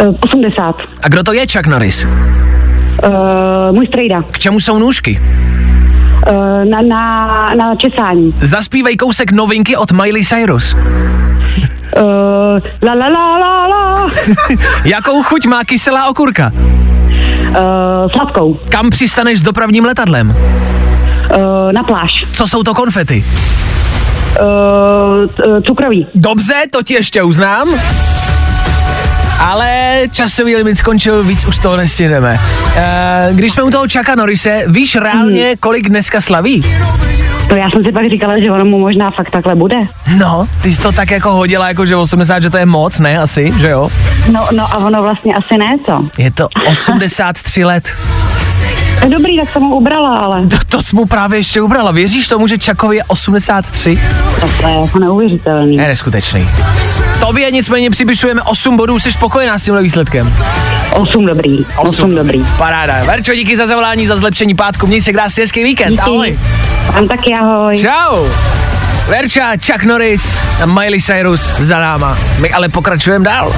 Uh, 80. A kdo to je Chuck Norris? Uh, můj strejda, K čemu jsou nůžky? Uh, na, na, na česání. Zaspívej kousek novinky od Miley Cyrus. Uh, la la la la la. Jakou chuť má kyselá okurka? Uh, sladkou. Kam přistaneš s dopravním letadlem? Uh, na pláž. Co jsou to konfety? Uh, cukroví. Dobře, to ti ještě uznám. Ale časový limit skončil, víc už toho nestihneme. E, když jsme u toho Chucka Norrise, víš reálně, kolik dneska slaví? To já jsem si pak říkala, že ono mu možná fakt takhle bude. No, ty jsi to tak jako hodila, jako že 80, že to je moc, ne? Asi, že jo? No, no a ono vlastně asi ne, co? Je to 83 let. To je dobrý, tak jsem ho ubrala, ale To, to jsi mu právě ještě ubrala. Věříš tomu, že Čakovi je 83? to je jako neuvěřitelný. Je neskutečný. Tobě nicméně připisujeme 8 bodů, jsi spokojená s tímhle výsledkem? Osm dobrý, osm dobrý. Paráda. Verčo, díky za zavolání, za zlepšení pátku. Měj se krásný hezký víkend. Díky. Ahoj. Tam taky ahoj. Čau. Verča, Chuck Norris a Miley Cyrus za náma. My ale pokračujeme dál.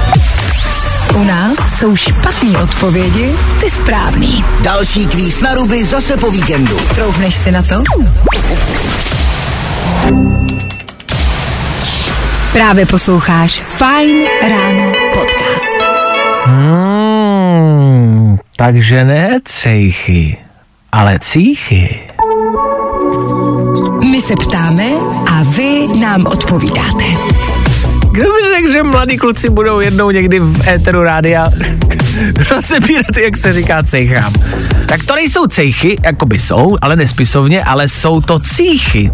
U nás jsou špatné odpovědi, ty správný. Další kvíz na ruby zase po víkendu. Troufneš si na to? Právě posloucháš Fine Ráno podcast. Hmm, takže ne cejchy, ale cíchy. My se ptáme a vy nám odpovídáte. Kdo by řekl, že mladí kluci budou jednou někdy v éteru rádia rozebírat, jak se říká cejchám. Tak to nejsou cejchy, jako by jsou, ale nespisovně, ale jsou to cíchy.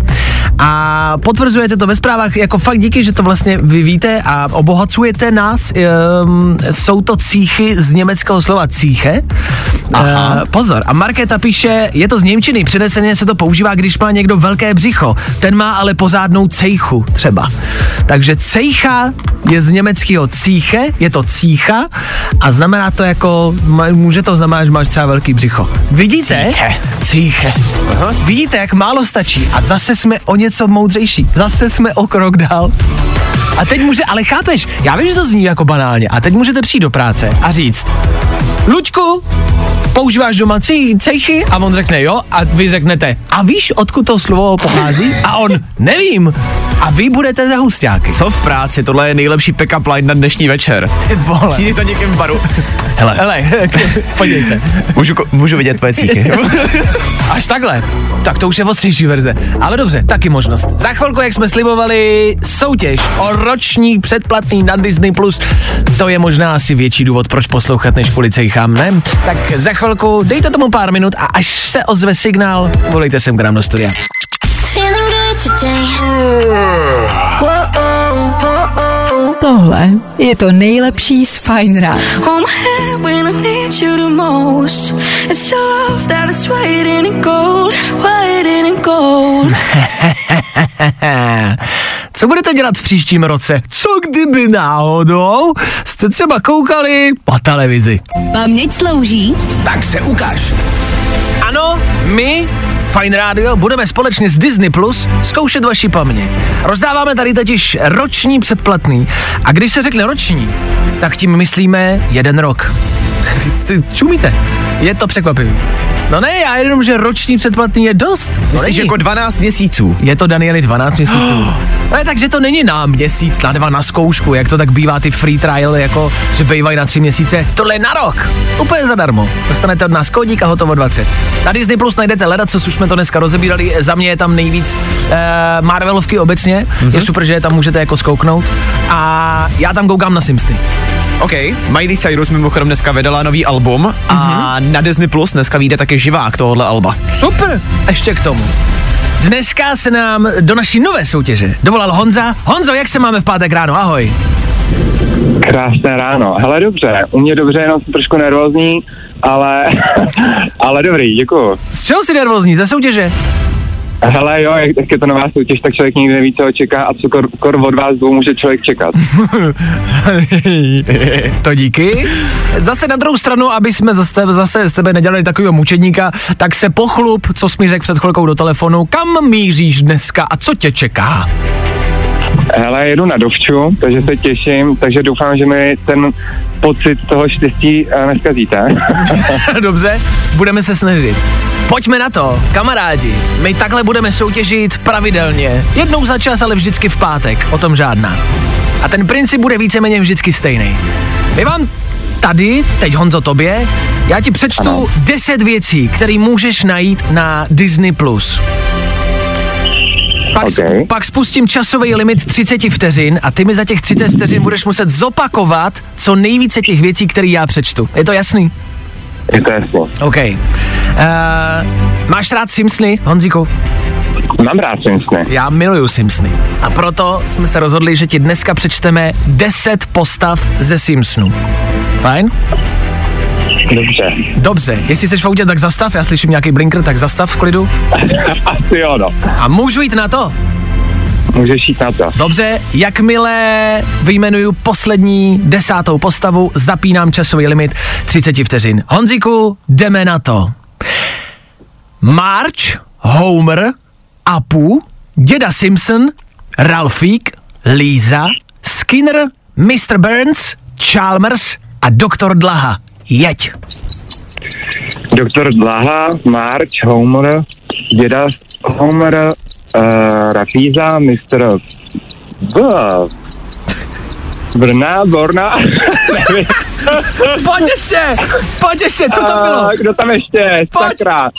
A potvrzujete to ve zprávách, jako fakt díky, že to vlastně vy víte a obohacujete nás. Um, jsou to cíchy z německého slova cíche. Uh, pozor, a Markéta píše, je to z Němčiny, přeneseně se to používá, když má někdo velké břicho. Ten má ale pozádnou cejchu třeba. Takže cejcha je z německého cíche, je to cícha a znamená to jako, může to znamenat, že máš třeba velký břicho. Vidíte? Cíche. Cíche. Aha. Vidíte, jak málo stačí a zase jsme o něco moudřejší. Zase jsme o krok dál. A teď může, ale chápeš, já vím, že to zní jako banálně, a teď můžete přijít do práce a říct, Luďku, používáš doma cí, cejchy? A on řekne jo a vy řeknete, a víš, odkud to slovo pochází? A on, nevím. A vy budete za hustáky. Co v práci? Tohle je nejlepší pick-up line na dnešní večer. Ty vole. Přijdeš za někým v baru. Hele, hele, podívej se. Můžu, můžu vidět tvoje cíchy. Až takhle. Tak to už je ostřejší verze. Ale dobře, taky možnost. Za chvilku, jak jsme slibovali, soutěž o roční předplatný na Disney+. Plus. To je možná asi větší důvod, proč poslouchat, než kvůli cejchám, ne? Tak za chvilku dejte tomu pár minut a až se ozve signál, volejte sem k nám do studia. Tohle je to nejlepší z Fine Rána. Co budete dělat v příštím roce? Co kdyby náhodou jste třeba koukali po televizi? Paměť slouží? Tak se ukáž. Ano, my, Fine Radio, budeme společně s Disney Plus zkoušet vaši paměť. Rozdáváme tady totiž roční předplatný. A když se řekne roční, tak tím myslíme jeden rok. Čumíte? Je to překvapivý. No ne, já jenom, že roční předplatný je dost. Myslíš jako 12 měsíců? Je to Danieli 12 měsíců. No je, takže to není na měsíc, na dva na zkoušku, jak to tak bývá ty free trial, jako že bývají na tři měsíce. Tohle je na rok. Úplně zadarmo. Dostanete od nás kódík a hotovo 20. Na Disney Plus najdete leda, co už jsme to dneska rozebírali. Za mě je tam nejvíc eh, Marvelovky obecně. Mm-hmm. Je super, že je tam můžete jako skouknout. A já tam koukám na Simsty. OK, Miley Cyrus mimochodem dneska vydala nový album a na Disney Plus dneska vyjde také živák tohohle alba. Super, ještě k tomu. Dneska se nám do naší nové soutěže dovolal Honza. Honzo, jak se máme v pátek ráno? Ahoj. Krásné ráno. Hele, dobře. U mě dobře, jenom jsem trošku nervózní, ale, ale dobrý, děkuju. Z čeho jsi nervózní? Ze soutěže? Hele, jo, jak, jak je to nová soutěž, tak člověk nikdy neví, co čeká a co kor, kor od vás dvou může člověk čekat. to díky. Zase na druhou stranu, aby jsme zase, zase z tebe nedělali takového mučedníka, tak se pochlup, co jsi mi řekl před chvilkou do telefonu, kam míříš dneska a co tě čeká? Hele, jedu na dovču, takže se těším, takže doufám, že mi ten pocit toho štěstí eh, neskazíte. Dobře, budeme se snažit. Pojďme na to, kamarádi. My takhle budeme soutěžit pravidelně. Jednou za čas, ale vždycky v pátek. O tom žádná. A ten princip bude víceméně vždycky stejný. My vám tady, teď Honzo tobě, já ti přečtu ano. 10 věcí, které můžeš najít na Disney+. Plus. Pak, okay. pak spustím časový limit 30 vteřin a ty mi za těch 30 vteřin budeš muset zopakovat co nejvíce těch věcí, které já přečtu. Je to jasný? Je to jasný. OK. Uh, máš rád Simpsony, Honzíku? Mám rád Simpsony. Já miluju Simpsony. A proto jsme se rozhodli, že ti dneska přečteme 10 postav ze Simpsonů. Fajn? Dobře. Dobře, jestli jsi v autě, tak zastav, já slyším nějaký blinker, tak zastav v klidu. Asi jo, no. A můžu jít na to? Můžeš jít na to. Dobře, jakmile vyjmenuju poslední desátou postavu, zapínám časový limit 30 vteřin. Honziku, jdeme na to. Marge, Homer, Apu, děda Simpson, Ralfík, Lisa, Skinner, Mr. Burns, Chalmers a doktor Dlaha. Jeď. Doktor Dlaha, March, Homer, děda Homer, uh, Rafíza, Mr. B. Brna, Borna. Pojď ještě, pojď ještě, co to bylo? A Kdo tam ještě? Pojď. Sakra.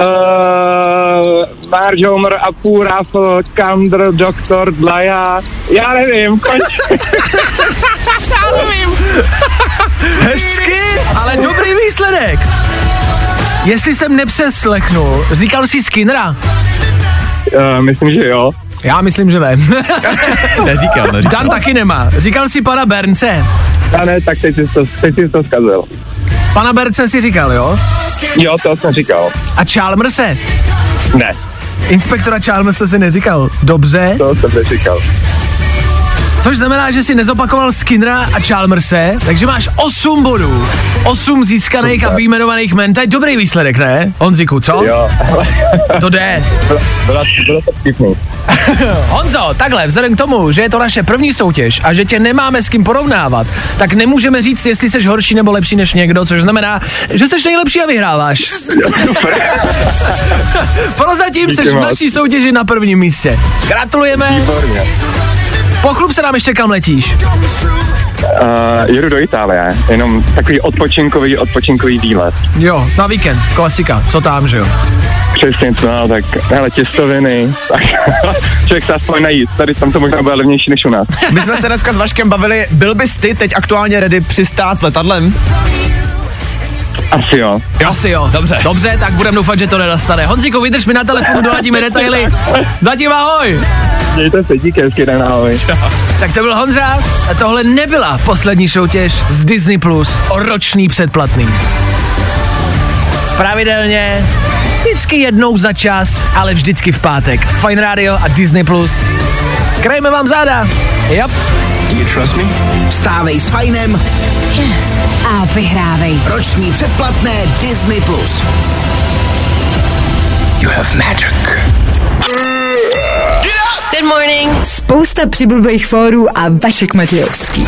Uh, Marge, Homer, Apu, Rafl, Kandr, Doktor, Dlaja, já nevím, konč. Já nevím. Hezky, ale dobrý výsledek. Jestli jsem nepřeslechnul, říkal jsi Skinnera? Uh, myslím, že jo. Já myslím, že ne. Neříkal, neříkal. Dan taky nemá. Říkal si pana Bernce. A ne, tak teď jsi to, teď jsi to zkazil. Pana Bernce si říkal, jo? Jo, to jsem říkal. A Chalmerse? Ne, Inspektora Chalmerse si neříkal. Dobře. to jsem neříkal. Což znamená, že si nezopakoval Skinnera a Chalmerse, takže máš 8 bodů. 8 získaných a vyjmenovaných men. To je dobrý výsledek, ne? Honziku, co? Jo, To jde. bylo, bylo to. Honzo, takhle, vzhledem k tomu, že je to naše první soutěž a že tě nemáme s kým porovnávat, tak nemůžeme říct, jestli jsi horší nebo lepší než někdo, což znamená, že jsi nejlepší a vyhráváš. Prozatím jsi v naší soutěži na prvním místě. Gratulujeme. Výborně. Pochlup se nám ještě kam letíš. Uh, jedu do Itálie, jenom takový odpočinkový, odpočinkový výlet. Jo, na víkend, klasika, co tam, že jo? Přesně, no, tak hele, těstoviny, tak člověk se aspoň najít, tady tam to možná bude levnější než u nás. My jsme se dneska s Vaškem bavili, byl bys ty teď aktuálně ready přistát s letadlem? Asi jo. Asi jo. Dobře. Dobře, tak budeme doufat, že to nenastane. Honzíku, vydrž mi na telefonu, doladíme detaily. Zatím ahoj. Mějte se, díky, hezký den, ahoj. Tak to byl Honza a tohle nebyla poslední soutěž z Disney Plus o roční předplatný. Pravidelně, vždycky jednou za čas, ale vždycky v pátek. Fine Radio a Disney Plus. Krajme vám záda. Yep. Vstávej s Fajnem A vyhrávej. roční předplatné Disney+. Plus. You have magic. Good morning. Spousta přibulbých fórů a Vašek Matějovský.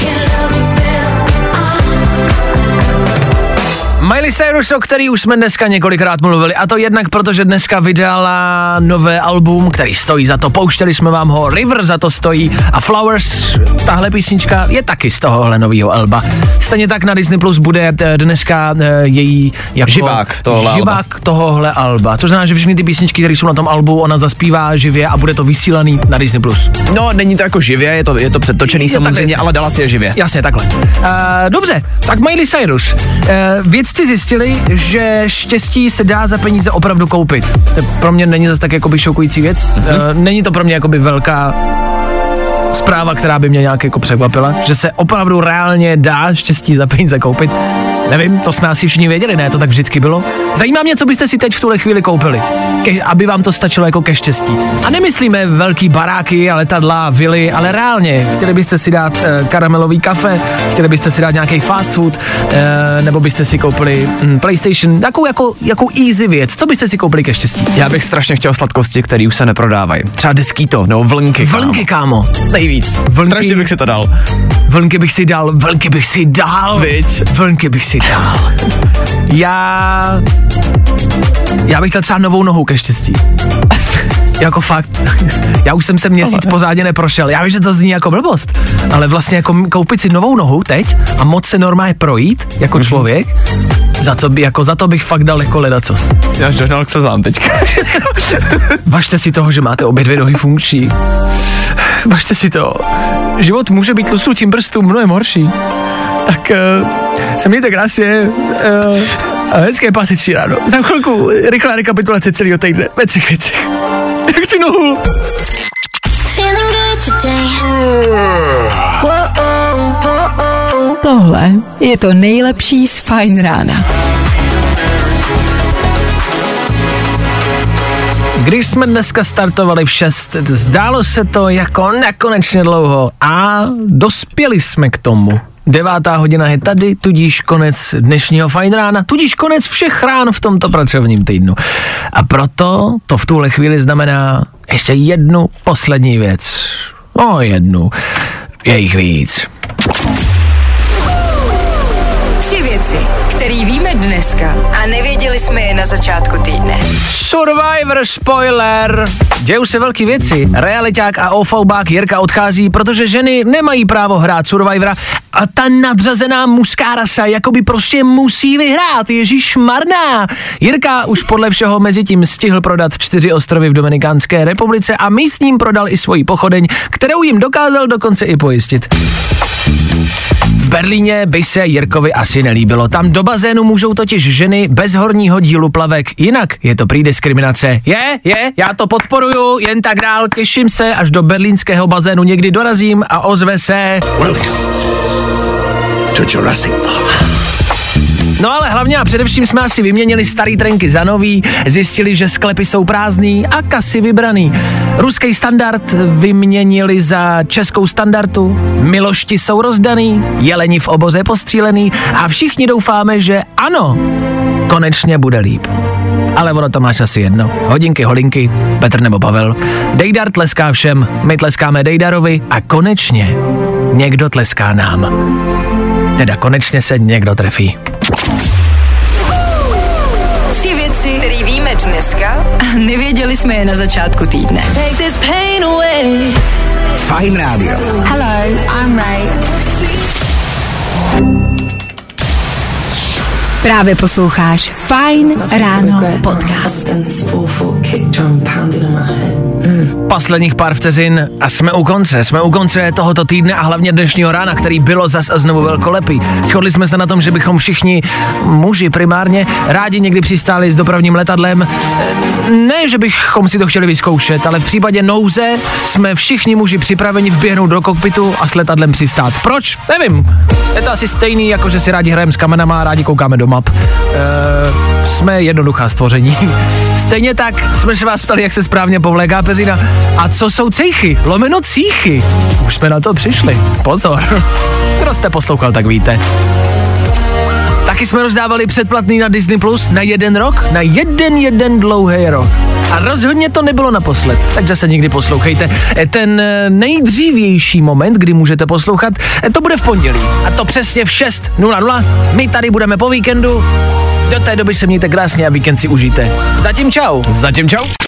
Miley Cyrus, o který už jsme dneska několikrát mluvili, a to jednak proto, že dneska vydala nové album, který stojí za to, pouštěli jsme vám ho, River za to stojí a Flowers, tahle písnička je taky z tohohle nového alba. Stejně tak na Disney Plus bude eh, dneska eh, její jako Živák tohohle živák tohohle alba. Což znamená, že všechny ty písničky, které jsou na tom albu, ona zaspívá živě a bude to vysílaný na Disney Plus. No, není to jako živě, je to, je to předtočený Je samozřejmě, takhle. ale dala si je živě. Jasně, takhle. Uh, dobře, tak Miley Cyrus. Uh, vědci zjistili, že štěstí se dá za peníze opravdu koupit. To pro mě není zase tak jakoby šokující věc. Uh, není to pro mě jakoby velká zpráva, která by mě nějak jako překvapila, že se opravdu reálně dá štěstí za peníze koupit. Nevím, to jsme asi všichni věděli, ne, to tak vždycky bylo. Zajímá mě, co byste si teď v tuhle chvíli koupili, ke, aby vám to stačilo jako ke štěstí. A nemyslíme velký baráky a letadla, vily, ale reálně. Chtěli byste si dát e, karamelový kafe, chtěli byste si dát nějaký fast food, e, nebo byste si koupili mm, PlayStation, takovou jako, jako easy věc. Co byste si koupili ke štěstí? Já bych strašně chtěl sladkosti, které už se neprodávají. Třeba deskýto, nebo vlnky. kámo. Vlnky, kámo. Nejvíc. Vlnky. Strašně bych si to dal. Vlnky bych si dal, vlnky bych si dal. Viď? Vlnky bych si Já... Já bych dal třeba novou nohu ke štěstí. jako fakt. Já už jsem se měsíc pořádně neprošel. Já vím, že to zní jako blbost, ale vlastně jako koupit si novou nohu teď a moc se normálně projít jako člověk, za, co by, jako za to bych fakt dal jako ledacos. Já dohnal k slzám teďka. Važte si toho, že máte obě dvě nohy funkční. Važte si to. Život může být lusknutím prstů mnohem horší. Tak uh, se mějte krásně. Uh, a hezké páteční ráno. Za chvilku rychlá rekapitulace celého týdne ve třech věcech. Jak ty nohu? Tohle je to nejlepší z Fajn rána. Když jsme dneska startovali v 6, zdálo se to jako nekonečně dlouho a dospěli jsme k tomu. Devátá hodina je tady, tudíž konec dnešního fajn rána, tudíž konec všech rán v tomto pracovním týdnu. A proto to v tuhle chvíli znamená ještě jednu poslední věc. O jednu. Je jich víc. Které víme dneska a nevěděli jsme je na začátku týdne. Survivor spoiler! Dějou se velké věci. Realiták a ofoubák Jirka odchází, protože ženy nemají právo hrát Survivora a ta nadřazená mužská rasa jakoby prostě musí vyhrát. Ježíš marná. Jirka už podle všeho mezi tím stihl prodat čtyři ostrovy v Dominikánské republice a místním prodal i svoji pochodeň, kterou jim dokázal dokonce i pojistit. V Berlíně by se Jirkovi asi nelíbilo. Tam do bazénu můžou totiž ženy bez horního dílu plavek. Jinak je to prý diskriminace. Je, je, já to podporuju, jen tak dál, těším se, až do berlínského bazénu někdy dorazím a ozve se... To Jurassic Park. No ale hlavně a především jsme asi vyměnili starý trenky za nový, zjistili, že sklepy jsou prázdný a kasy vybraný. Ruský standard vyměnili za českou standardu, milošti jsou rozdaný, jeleni v oboze postřílený a všichni doufáme, že ano, konečně bude líp. Ale ono to máš asi jedno. Hodinky, holinky, Petr nebo Pavel. Dejdar tleská všem, my tleskáme Dejdarovi a konečně někdo tleská nám. Teda konečně se někdo trefí. Tři věci, které víme dneska a nevěděli jsme je na začátku týdne. Take this pain away. Fajn rádio. Hello, I'm Ray. Právě posloucháš Fajn ráno podcast. Posledních pár vteřin a jsme u konce. Jsme u konce tohoto týdne a hlavně dnešního rána, který bylo zas a znovu velkolepý. Shodli jsme se na tom, že bychom všichni, muži primárně, rádi někdy přistáli s dopravním letadlem. Ne, že bychom si to chtěli vyzkoušet, ale v případě nouze jsme všichni muži připraveni vběhnout do kokpitu a s letadlem přistát. Proč? Nevím. Je to asi stejný, jako že si rádi hrajeme s kamenama a rádi koukáme do map. E, jsme jednoduchá stvoření. Stejně tak jsme se vás ptali, jak se správně povléká peřina. A co jsou cejchy? Lomeno cíchy. Už jsme na to přišli. Pozor. Kdo jste poslouchal, tak víte. Taky jsme rozdávali předplatný na Disney Plus na jeden rok, na jeden jeden dlouhý rok. A rozhodně to nebylo naposled, takže se někdy poslouchejte. E, Ten eh, nejdřívější moment, kdy můžete poslouchat, eh, to bude v pondělí. A to přesně v 6.00. My tady budeme po víkendu. Do té doby se mějte krásně a víkend si užijte. Zatím čau. Zatím čau.